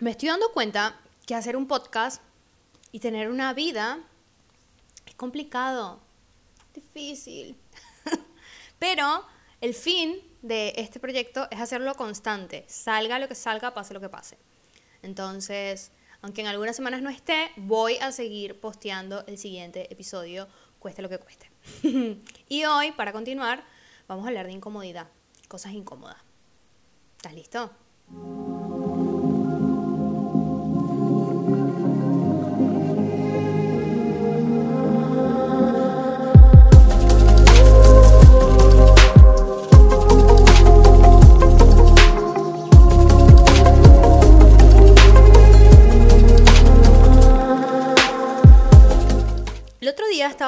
me estoy dando cuenta que hacer un podcast y tener una vida es complicado, difícil. Pero el fin de este proyecto es hacerlo constante, salga lo que salga, pase lo que pase. Entonces, aunque en algunas semanas no esté, voy a seguir posteando el siguiente episodio, cueste lo que cueste. y hoy, para continuar, vamos a hablar de incomodidad, cosas incómodas. ¿Estás listo?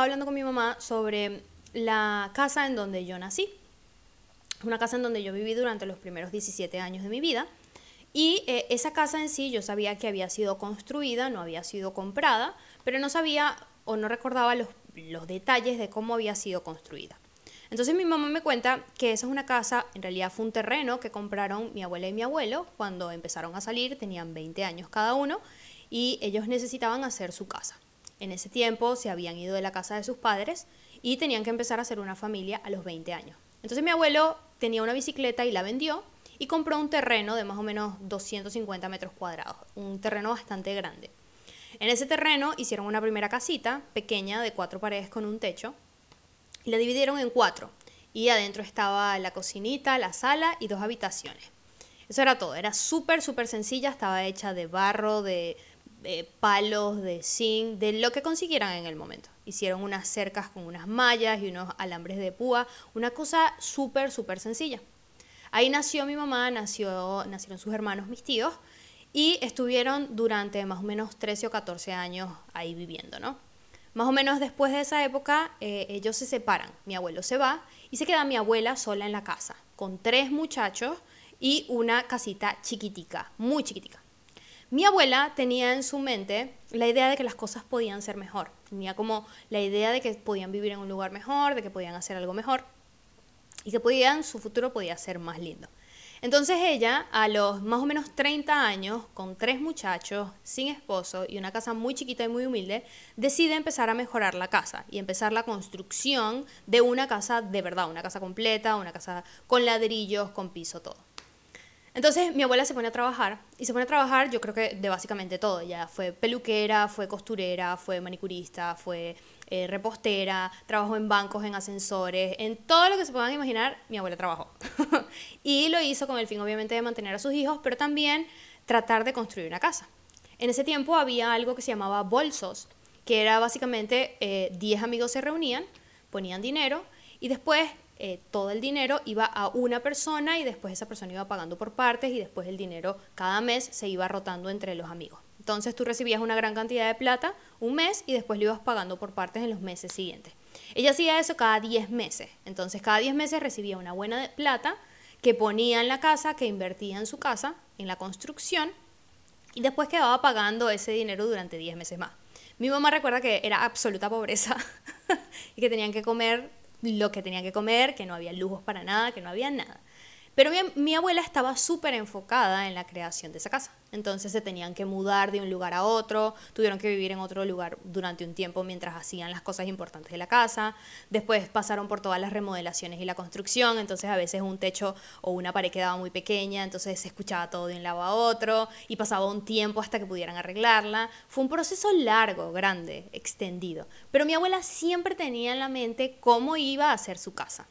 Estaba hablando con mi mamá sobre la casa en donde yo nací. Una casa en donde yo viví durante los primeros 17 años de mi vida. Y eh, esa casa en sí yo sabía que había sido construida, no había sido comprada, pero no sabía o no recordaba los, los detalles de cómo había sido construida. Entonces mi mamá me cuenta que esa es una casa, en realidad fue un terreno que compraron mi abuela y mi abuelo cuando empezaron a salir, tenían 20 años cada uno, y ellos necesitaban hacer su casa. En ese tiempo se habían ido de la casa de sus padres y tenían que empezar a hacer una familia a los 20 años. Entonces mi abuelo tenía una bicicleta y la vendió y compró un terreno de más o menos 250 metros cuadrados, un terreno bastante grande. En ese terreno hicieron una primera casita pequeña de cuatro paredes con un techo y la dividieron en cuatro. Y adentro estaba la cocinita, la sala y dos habitaciones. Eso era todo, era súper, súper sencilla, estaba hecha de barro, de de palos, de zinc, de lo que consiguieran en el momento. Hicieron unas cercas con unas mallas y unos alambres de púa, una cosa súper, súper sencilla. Ahí nació mi mamá, nació, nacieron sus hermanos, mis tíos, y estuvieron durante más o menos 13 o 14 años ahí viviendo, ¿no? Más o menos después de esa época, eh, ellos se separan. Mi abuelo se va y se queda mi abuela sola en la casa, con tres muchachos y una casita chiquitica, muy chiquitica. Mi abuela tenía en su mente la idea de que las cosas podían ser mejor. Tenía como la idea de que podían vivir en un lugar mejor, de que podían hacer algo mejor y que su futuro podía ser más lindo. Entonces ella, a los más o menos 30 años, con tres muchachos, sin esposo y una casa muy chiquita y muy humilde, decide empezar a mejorar la casa y empezar la construcción de una casa de verdad, una casa completa, una casa con ladrillos, con piso, todo. Entonces mi abuela se pone a trabajar y se pone a trabajar yo creo que de básicamente todo. Ya fue peluquera, fue costurera, fue manicurista, fue eh, repostera, trabajó en bancos, en ascensores, en todo lo que se puedan imaginar, mi abuela trabajó. y lo hizo con el fin obviamente de mantener a sus hijos, pero también tratar de construir una casa. En ese tiempo había algo que se llamaba bolsos, que era básicamente 10 eh, amigos se reunían, ponían dinero y después eh, todo el dinero iba a una persona y después esa persona iba pagando por partes y después el dinero cada mes se iba rotando entre los amigos. Entonces tú recibías una gran cantidad de plata un mes y después lo ibas pagando por partes en los meses siguientes. Ella hacía eso cada 10 meses. Entonces cada 10 meses recibía una buena plata que ponía en la casa, que invertía en su casa, en la construcción, y después quedaba pagando ese dinero durante 10 meses más. Mi mamá recuerda que era absoluta pobreza y que tenían que comer lo que tenía que comer, que no había lujos para nada, que no había nada. Pero mi, abuela estaba súper enfocada en la creación de esa casa. Entonces se tenían que mudar de un lugar a otro, tuvieron que vivir en otro lugar durante un tiempo mientras hacían las cosas importantes de la casa. Después pasaron por todas las remodelaciones y la construcción, entonces a veces un techo o una pared quedaba muy pequeña, entonces se escuchaba todo de un lado a otro y pasaba un tiempo hasta que pudieran arreglarla. Fue un proceso largo, grande, extendido. Pero mi abuela siempre tenía en la mente cómo iba a hacer su casa.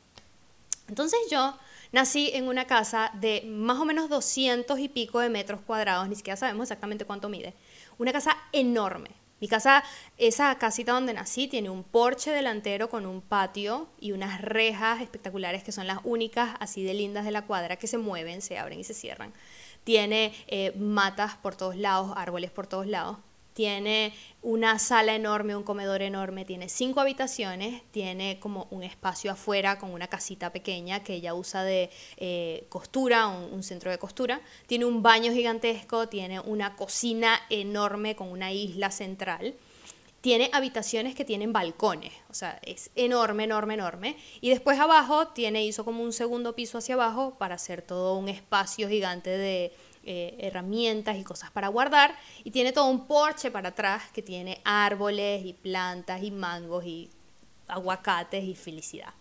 Entonces yo Nací en una casa de más o menos 200 y pico de metros cuadrados, ni siquiera sabemos exactamente cuánto mide. Una casa enorme. Mi casa, esa casita donde nací, tiene un porche delantero con un patio y unas rejas espectaculares que son las únicas así de lindas de la cuadra que se mueven, se abren y se cierran. Tiene eh, matas por todos lados, árboles por todos lados tiene una sala enorme, un comedor enorme, tiene cinco habitaciones, tiene como un espacio afuera con una casita pequeña que ella usa de eh, costura, un, centro de costura, tiene un baño gigantesco, tiene una cocina enorme con una isla central. Tiene habitaciones que tienen balcones, o sea, es enorme, enorme, enorme. Y después abajo tiene, hizo como un segundo piso hacia abajo para hacer todo un espacio gigante de, eh, herramientas y cosas para guardar. Y tiene todo un porche para atrás que tiene árboles y plantas y mangos y aguacates y felicidad.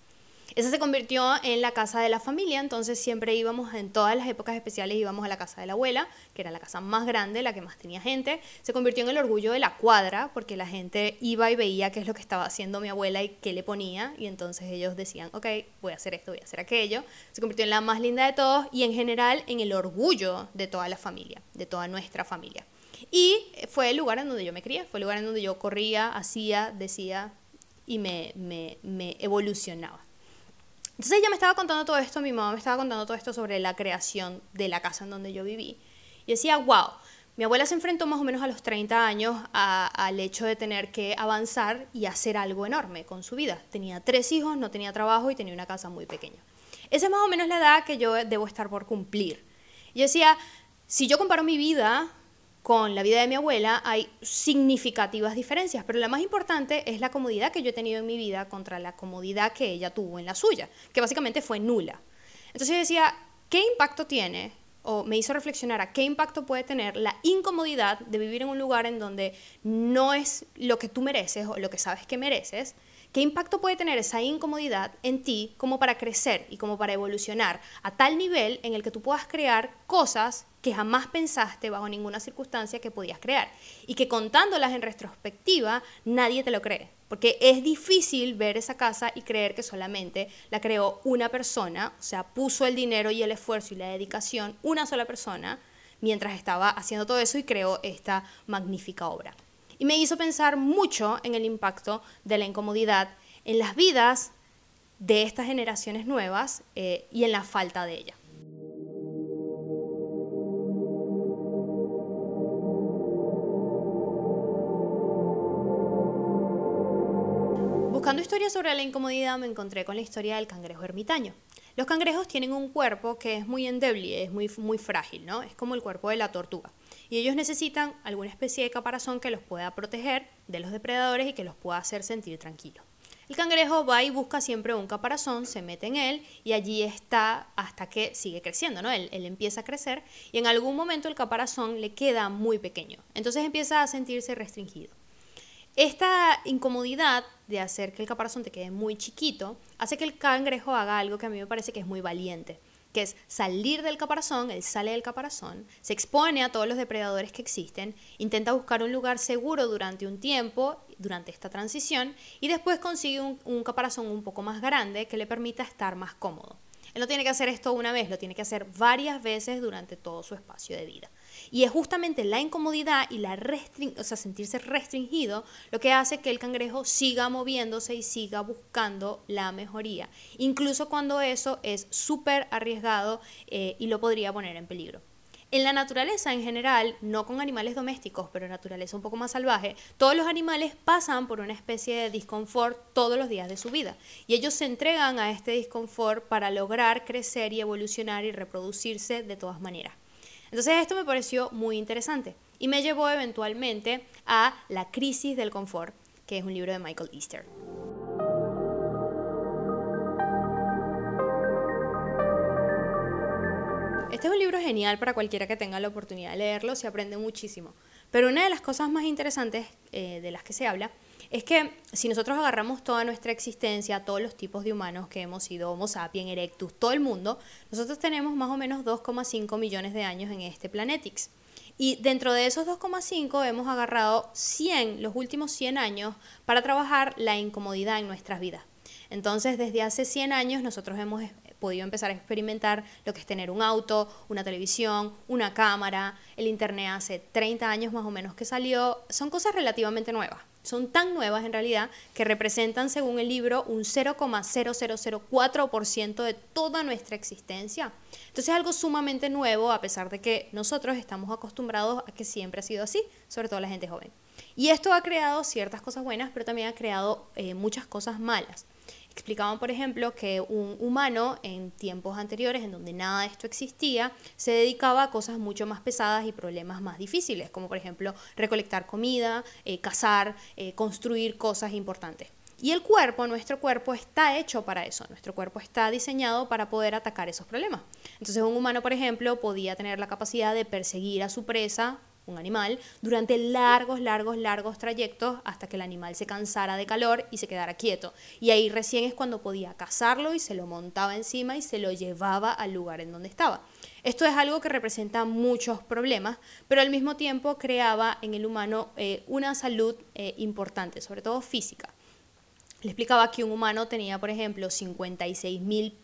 Esa se convirtió en la casa de la familia, entonces siempre íbamos, en todas las épocas especiales íbamos a la casa de la abuela, que era la casa más grande, la que más tenía gente. Se convirtió en el orgullo de la cuadra, porque la gente iba y veía qué es lo que estaba haciendo mi abuela y qué le ponía, y entonces ellos decían, ok, voy a hacer esto, voy a hacer aquello. Se convirtió en la más linda de todos y en general en el orgullo de toda la familia, de toda nuestra familia. Y fue el lugar en donde yo me crié, fue el lugar en donde yo corría, hacía, decía y me, me, me evolucionaba. Entonces ella me estaba contando todo esto, mi mamá me estaba contando todo esto sobre la creación de la casa en donde yo viví. Y decía, wow, mi abuela se enfrentó más o menos a los 30 años al hecho de tener que avanzar y hacer algo enorme con su vida. Tenía tres hijos, no tenía trabajo y tenía una casa muy pequeña. Esa es más o menos la edad que yo debo estar por cumplir. Y decía, si yo comparo mi vida con la vida de mi abuela hay significativas diferencias, pero la más importante es la comodidad que yo he tenido en mi vida contra la comodidad que ella tuvo en la suya, que básicamente fue nula. Entonces yo decía, ¿qué impacto tiene? O me hizo reflexionar a qué impacto puede tener la incomodidad de vivir en un lugar en donde no es lo que tú mereces o lo que sabes que mereces, ¿Qué impacto puede tener esa incomodidad en ti como para crecer y como para evolucionar a tal nivel en el que tú puedas crear cosas que jamás pensaste bajo ninguna circunstancia que podías crear y que contándolas en retrospectiva nadie te lo cree? Porque es difícil ver esa casa y creer que solamente la creó una persona, o sea, puso el dinero y el esfuerzo y la dedicación una sola persona mientras estaba haciendo todo eso y creó esta magnífica obra. Y me hizo pensar mucho en el impacto de la incomodidad en las vidas de estas generaciones nuevas eh, y en la falta de ella. Buscando historias sobre la incomodidad me encontré con la historia del cangrejo ermitaño. Los cangrejos tienen un cuerpo que es muy endeble, es muy, muy frágil, ¿no? Es como el cuerpo de la tortuga y ellos necesitan alguna especie de caparazón que los pueda proteger de los depredadores y que los pueda hacer sentir tranquilos. El cangrejo va y busca siempre un caparazón, se mete en él y allí está hasta que sigue creciendo, ¿no? Él, él, empieza a crecer y en algún momento el caparazón le queda muy pequeño, entonces empieza a sentirse restringido. Esta incomodidad de hacer que el caparazón te quede muy chiquito hace que el cangrejo haga algo que a mí me parece que es muy valiente que es salir del caparazón, él sale del caparazón, se expone a todos los depredadores que existen, intenta buscar un lugar seguro durante un tiempo, durante esta transición, y después consigue un, un caparazón un poco más grande que le permita estar más cómodo. Él no tiene que hacer esto una vez, lo tiene que hacer varias veces durante todo su espacio de vida. Y es justamente la incomodidad y la o sea, sentirse restringido lo que hace que el cangrejo siga moviéndose y siga buscando la mejoría, incluso cuando eso es súper arriesgado eh, y lo podría poner en peligro. En la naturaleza en general, no con animales domésticos, pero naturaleza un poco más salvaje, todos los animales pasan por una especie de disconfort todos los días de su vida. Y ellos se entregan a este disconfort para lograr crecer y evolucionar y reproducirse de todas maneras. Entonces esto me pareció muy interesante y me llevó eventualmente a La crisis del confort, que es un libro de Michael Easter. Este es un libro genial para cualquiera que tenga la oportunidad de leerlo, se aprende muchísimo. Pero una de las cosas más interesantes eh, de las que se habla es que si nosotros agarramos toda nuestra existencia, todos los tipos de humanos que hemos sido Homo sapiens, erectus, todo el mundo, nosotros tenemos más o menos 2,5 millones de años en este planetix. Y dentro de esos 2,5 hemos agarrado 100, los últimos 100 años, para trabajar la incomodidad en nuestras vidas. Entonces, desde hace 100 años nosotros hemos podido empezar a experimentar lo que es tener un auto, una televisión, una cámara, el Internet hace 30 años más o menos que salió, son cosas relativamente nuevas. Son tan nuevas en realidad que representan, según el libro, un 0,0004% de toda nuestra existencia. Entonces es algo sumamente nuevo, a pesar de que nosotros estamos acostumbrados a que siempre ha sido así, sobre todo la gente joven. Y esto ha creado ciertas cosas buenas, pero también ha creado eh, muchas cosas malas. Explicaban, por ejemplo, que un humano en tiempos anteriores, en donde nada de esto existía, se dedicaba a cosas mucho más pesadas y problemas más difíciles, como por ejemplo recolectar comida, eh, cazar, eh, construir cosas importantes. Y el cuerpo, nuestro cuerpo está hecho para eso, nuestro cuerpo está diseñado para poder atacar esos problemas. Entonces un humano, por ejemplo, podía tener la capacidad de perseguir a su presa, un animal, durante largos, largos, largos trayectos hasta que el animal se cansara de calor y se quedara quieto. Y ahí recién es cuando podía cazarlo y se lo montaba encima y se lo llevaba al lugar en donde estaba. Esto es algo que representa muchos problemas, pero al mismo tiempo creaba en el humano eh, una salud eh, importante, sobre todo física. Le explicaba que un humano tenía, por ejemplo, 56 mil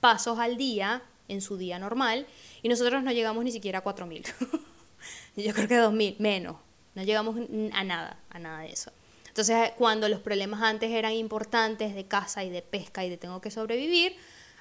pasos al día en su día normal y nosotros no llegamos ni siquiera a 4 mil. Yo creo que 2 mil, menos. No llegamos a nada, a nada de eso. Entonces, cuando los problemas antes eran importantes de caza y de pesca y de tengo que sobrevivir,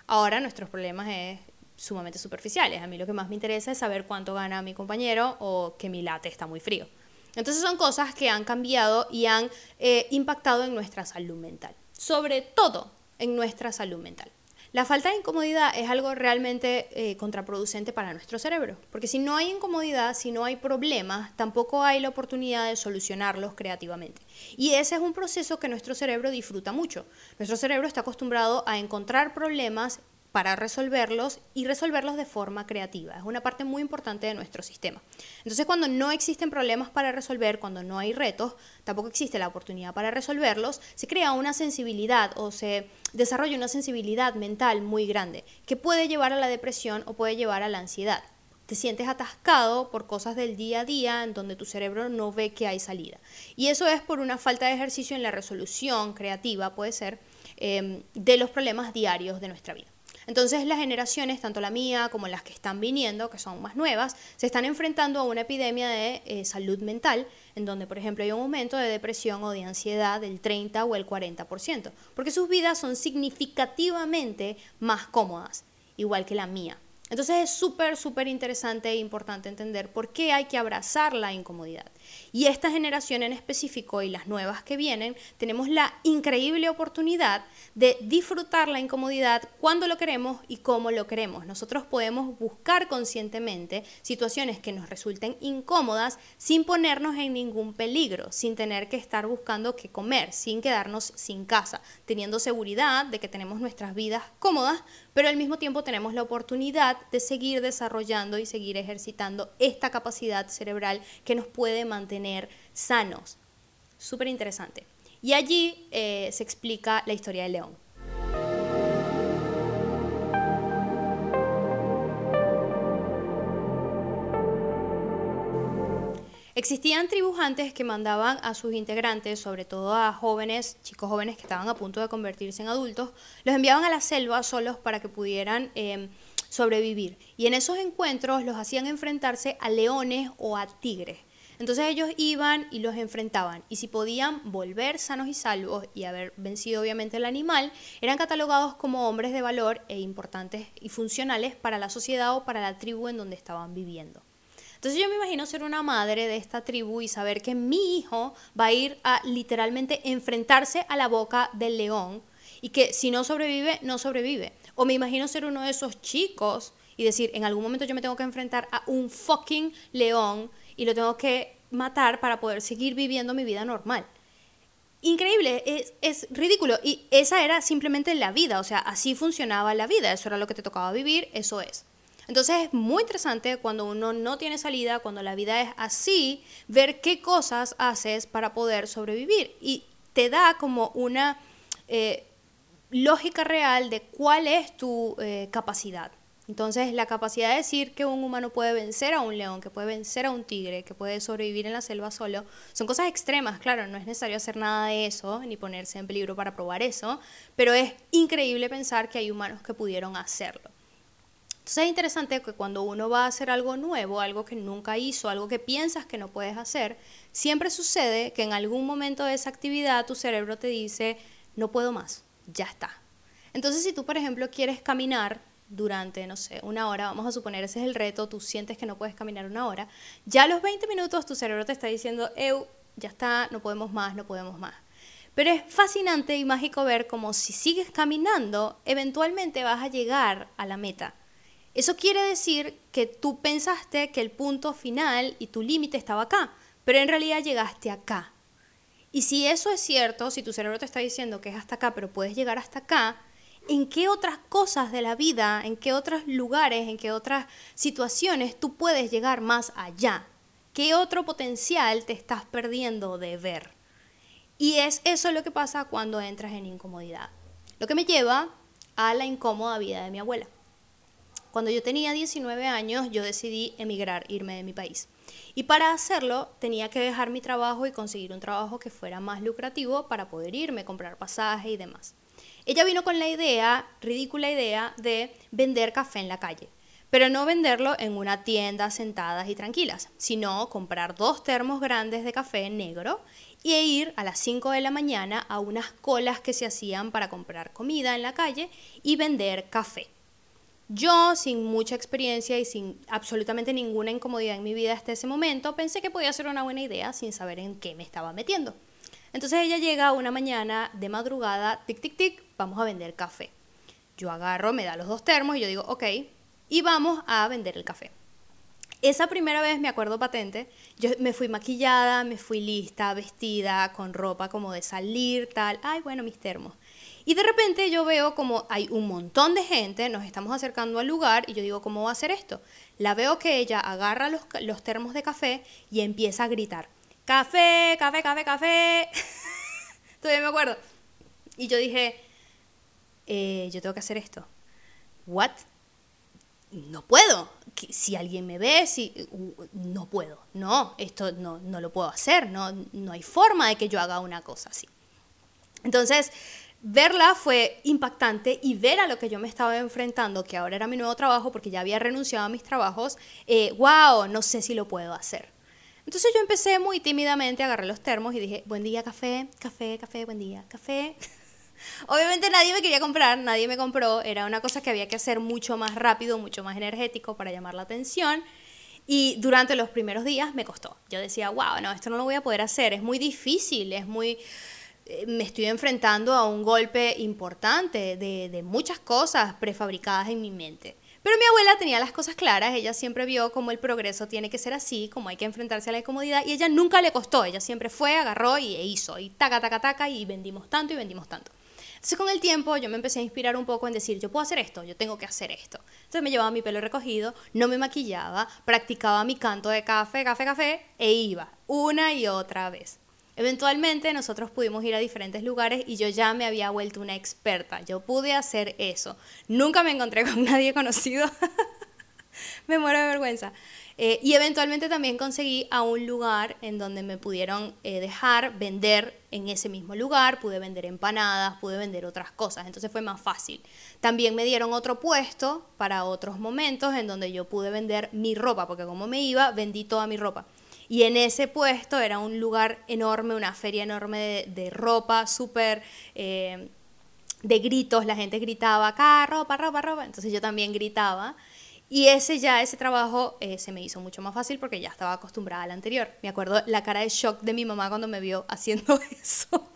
ahora nuestros problemas es sumamente superficiales. A mí lo que más me interesa es saber cuánto gana mi compañero o que mi late está muy frío. Entonces son cosas que han cambiado y han eh, impactado en nuestra salud mental, sobre todo en nuestra salud mental. La falta de incomodidad es algo realmente eh, contraproducente para nuestro cerebro, porque si no hay incomodidad, si no hay problemas, tampoco hay la oportunidad de solucionarlos creativamente. Y ese es un proceso que nuestro cerebro disfruta mucho. Nuestro cerebro está acostumbrado a encontrar problemas para resolverlos y resolverlos de forma creativa. Es una parte muy importante de nuestro sistema. Entonces, cuando no existen problemas para resolver, cuando no hay retos, tampoco existe la oportunidad para resolverlos, se crea una sensibilidad o se desarrolla una sensibilidad mental muy grande que puede llevar a la depresión o puede llevar a la ansiedad. Te sientes atascado por cosas del día a día en donde tu cerebro no ve que hay salida. Y eso es por una falta de ejercicio en la resolución creativa, puede ser, eh, de los problemas diarios de nuestra vida. Entonces las generaciones, tanto la mía como las que están viniendo, que son más nuevas, se están enfrentando a una epidemia de eh, salud mental, en donde, por ejemplo, hay un aumento de depresión o de ansiedad del 30 o el 40%, porque sus vidas son significativamente más cómodas, igual que la mía. Entonces es súper, súper interesante e importante entender por qué hay que abrazar la incomodidad. Y esta generación en específico y las nuevas que vienen, tenemos la increíble oportunidad de disfrutar la incomodidad cuando lo queremos y cómo lo queremos. Nosotros podemos buscar conscientemente situaciones que nos resulten incómodas sin ponernos en ningún peligro, sin tener que estar buscando qué comer, sin quedarnos sin casa, teniendo seguridad de que tenemos nuestras vidas cómodas, pero al mismo tiempo tenemos la oportunidad de seguir desarrollando y seguir ejercitando esta capacidad cerebral que nos puede mantener sanos. Súper interesante. Y allí eh, se explica la historia del león. Existían tribujantes que mandaban a sus integrantes, sobre todo a jóvenes, chicos jóvenes que estaban a punto de convertirse en adultos, los enviaban a la selva solos para que pudieran em, sobrevivir. Y en esos encuentros los hacían enfrentarse a leones o a tigres. Entonces ellos iban y los enfrentaban y si podían volver sanos y salvos y haber vencido obviamente el animal, eran catalogados como hombres de valor e importantes y funcionales para la sociedad o para la tribu en donde estaban viviendo. Entonces yo me imagino ser una madre de esta tribu y saber que mi hijo va a ir a literalmente enfrentarse a la boca del león y que si no sobrevive, no sobrevive. O me imagino ser uno de esos chicos y decir, en algún momento yo me tengo que enfrentar a un fucking león y lo tengo que matar para poder seguir viviendo mi vida normal. Increíble, es, es, ridículo. Y esa era simplemente la vida, o sea, así funcionaba la vida, eso era lo que te tocaba vivir, eso es. Entonces es muy interesante cuando uno no tiene salida, cuando la vida es así, ver qué cosas haces para poder sobrevivir. Y te da como una eh, lógica real de cuál es tu eh, capacidad. Entonces, la capacidad de decir que un humano puede vencer a un león, que puede vencer a un tigre, que puede sobrevivir en la selva solo, son cosas extremas, claro, no es necesario hacer nada de eso, ni ponerse en peligro para probar eso, pero es increíble pensar que hay humanos que pudieron hacerlo. Entonces es interesante que cuando uno va a hacer algo nuevo, algo que nunca hizo, algo que piensas que no puedes hacer, siempre sucede que en algún momento de esa actividad tu cerebro te dice, no puedo más, ya está. Entonces si tú, por ejemplo, quieres caminar durante, no sé, una hora, vamos a suponer, ese es el reto, tú sientes que no puedes caminar una hora, ya a los 20 minutos tu cerebro te está diciendo, eu, ya está, no podemos más, no podemos más. Pero es fascinante y mágico ver como si sigues caminando, eventualmente vas a llegar a la meta. Eso quiere decir que tú pensaste que el punto final y tu límite estaba acá, pero en realidad llegaste acá. Y si eso es cierto, si tu cerebro te está diciendo que es hasta acá, pero puedes llegar hasta acá, ¿en qué otras cosas de la vida, en qué otros lugares, en qué otras situaciones tú puedes llegar más allá? ¿Qué otro potencial te estás perdiendo de ver? Y es eso lo que pasa cuando entras en incomodidad. Lo que me lleva a la incómoda vida de mi abuela. Cuando yo tenía 19 años, yo decidí emigrar, irme de mi país. Y para hacerlo tenía que dejar mi trabajo y conseguir un trabajo que fuera más lucrativo para poder irme, comprar pasaje y demás. Ella vino con la idea, ridícula idea, de vender café en la calle. Pero no venderlo en una tienda sentadas y tranquilas, sino comprar dos termos grandes de café negro y ir a las 5 de la mañana a unas colas que se hacían para comprar comida en la calle y vender café. Yo, sin mucha experiencia y sin absolutamente ninguna incomodidad en mi vida hasta ese momento, pensé que podía ser una buena idea sin saber en qué me estaba metiendo. Entonces ella llega una mañana de madrugada, tic, tic, tic, vamos a vender café. Yo agarro, me da los dos termos y yo digo, ok, y vamos a vender el café. Esa primera vez me acuerdo patente, yo me fui maquillada, me fui lista, vestida, con ropa como de salir, tal, ay bueno, mis termos. Y de repente yo veo como hay un montón de gente, nos estamos acercando al lugar y yo digo, ¿cómo va a ser esto? La veo que ella agarra los, los termos de café y empieza a gritar, café, café, café, café. Todavía me acuerdo. Y yo dije, eh, yo tengo que hacer esto. ¿What? No puedo. Si alguien me ve, si, no puedo. No, esto no, no lo puedo hacer. No, no hay forma de que yo haga una cosa así. Entonces, verla fue impactante y ver a lo que yo me estaba enfrentando, que ahora era mi nuevo trabajo porque ya había renunciado a mis trabajos, eh, wow, no sé si lo puedo hacer. Entonces yo empecé muy tímidamente, agarré los termos y dije, buen día, café, café, café, buen día, café. Obviamente nadie me quería comprar, nadie me compró, era una cosa que había que hacer mucho más rápido, mucho más energético para llamar la atención. Y durante los primeros días me costó. Yo decía, wow, no, esto no lo voy a poder hacer, es muy difícil, es muy eh, me estoy enfrentando a un golpe importante de, de, muchas cosas prefabricadas en mi mente. Pero mi abuela tenía las cosas claras, ella siempre vio cómo el progreso tiene que ser así, cómo hay que enfrentarse a la incomodidad, y ella nunca le costó, ella siempre fue, agarró y e hizo, y taca, taca, taca, y vendimos tanto y vendimos tanto. Entonces con el tiempo yo me empecé a inspirar un poco en decir, yo puedo hacer esto, yo tengo que hacer esto. Entonces me llevaba mi pelo recogido, no me maquillaba, practicaba mi canto de café, café, café, e iba una y otra vez. Eventualmente nosotros pudimos ir a diferentes lugares y yo ya me había vuelto una experta. Yo pude hacer eso. Nunca me encontré con nadie conocido. me muero de vergüenza. Eh, y eventualmente también conseguí a un lugar en donde me pudieron eh, dejar vender en ese mismo lugar, pude vender empanadas, pude vender otras cosas, entonces fue más fácil. También me dieron otro puesto para otros momentos en donde yo pude vender mi ropa, porque como me iba, vendí toda mi ropa. Y en ese puesto era un lugar enorme, una feria enorme de, ropa, súper... Eh, de gritos, la gente gritaba, acá, ropa, ropa, ropa. Entonces yo también gritaba. Y ese ya, ese trabajo eh, se me hizo mucho más fácil porque ya estaba acostumbrada al anterior. Me acuerdo la cara de shock de mi mamá cuando me vio haciendo eso.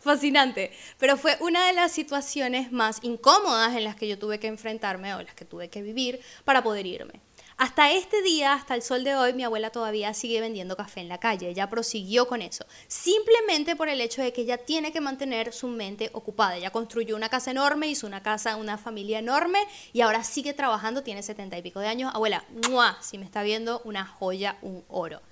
Fascinante. Pero fue una de las situaciones más incómodas en las que yo tuve que enfrentarme o las que tuve que vivir para poder irme. Hasta este día, hasta el sol de hoy, mi abuela todavía sigue vendiendo café en la calle. Ella prosiguió con eso. Simplemente por el hecho de que ella tiene que mantener su mente ocupada. Ella construyó una casa enorme, hizo una casa, una familia enorme y ahora sigue trabajando. Tiene setenta y pico de años. Abuela, si me está viendo, una joya, un oro.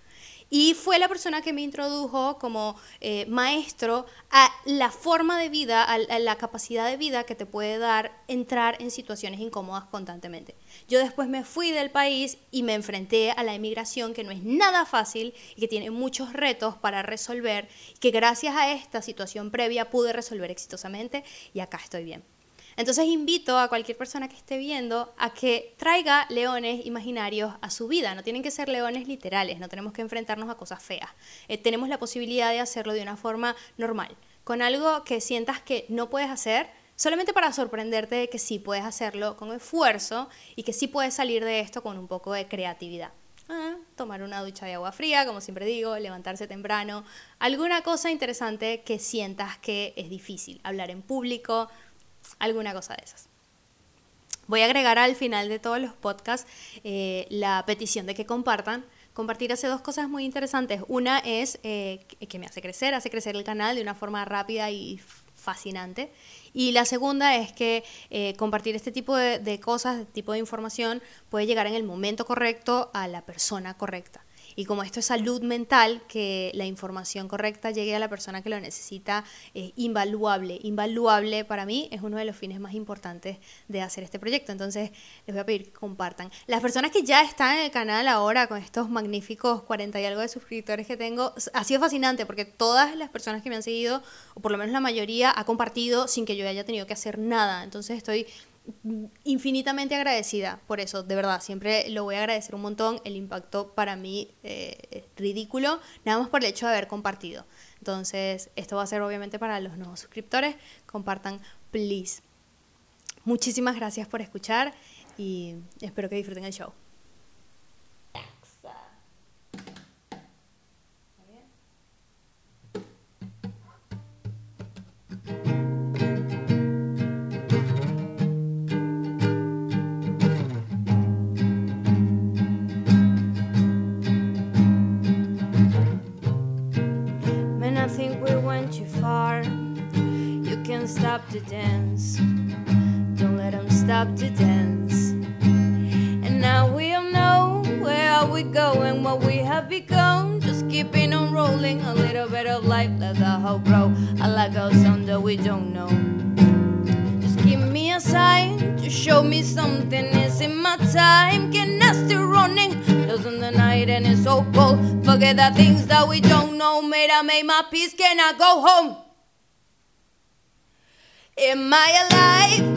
Y fue la persona que me introdujo como eh, maestro a la forma de vida, a, la capacidad de vida que te puede dar entrar en situaciones incómodas constantemente. Yo después me fui del país y me enfrenté a la emigración, que no es nada fácil y que tiene muchos retos para resolver, que gracias a esta situación previa pude resolver exitosamente y acá estoy bien. Entonces invito a cualquier persona que esté viendo a que traiga leones imaginarios a su vida. No tienen que ser leones literales, no tenemos que enfrentarnos a cosas feas. Eh, tenemos la posibilidad de hacerlo de una forma normal, con algo que sientas que no puedes hacer, solamente para sorprenderte de que sí puedes hacerlo con esfuerzo y que sí puedes salir de esto con un poco de creatividad. Ah, tomar una ducha de agua fría, como siempre digo, levantarse temprano, alguna cosa interesante que sientas que es difícil, hablar en público, alguna cosa de esas. Voy a agregar al final de todos los podcasts eh, la petición de que compartan Compartir hace dos cosas muy interesantes. Una es eh, que me hace crecer, hace crecer el canal de una forma rápida y fascinante. Y la segunda es que eh, compartir este tipo de, de cosas, este tipo de información, puede llegar en el momento correcto a la persona correcta. Y como esto es salud mental, que la información correcta llegue a la persona que lo necesita es invaluable. Invaluable para mí es uno de los fines más importantes de hacer este proyecto. Entonces les voy a pedir que compartan. Las personas que ya están en el canal ahora con estos magníficos 40 y algo de suscriptores que tengo, ha sido fascinante porque todas las personas que me han seguido, o por lo menos la mayoría, ha compartido sin que yo haya tenido que hacer nada. Entonces estoy infinitamente agradecida por eso, de verdad, siempre lo voy a agradecer un montón, el impacto para mí eh, es ridículo, nada más por el hecho de haber compartido. Entonces, esto va a ser obviamente para los nuevos suscriptores, compartan, please. Muchísimas gracias por escuchar y espero que disfruten el show. Stop to dance. Don't let them stop to dance. And now we all know where we going, what we have become. Just keeping on rolling, a little bit of life, let the hope grow. I like our song that we don't know. Just give me a sign to show me something is in my time. Can I still running, in the night and it's so cold. Forget the things that we don't know. Made I make my peace, can I go home? Am I alive?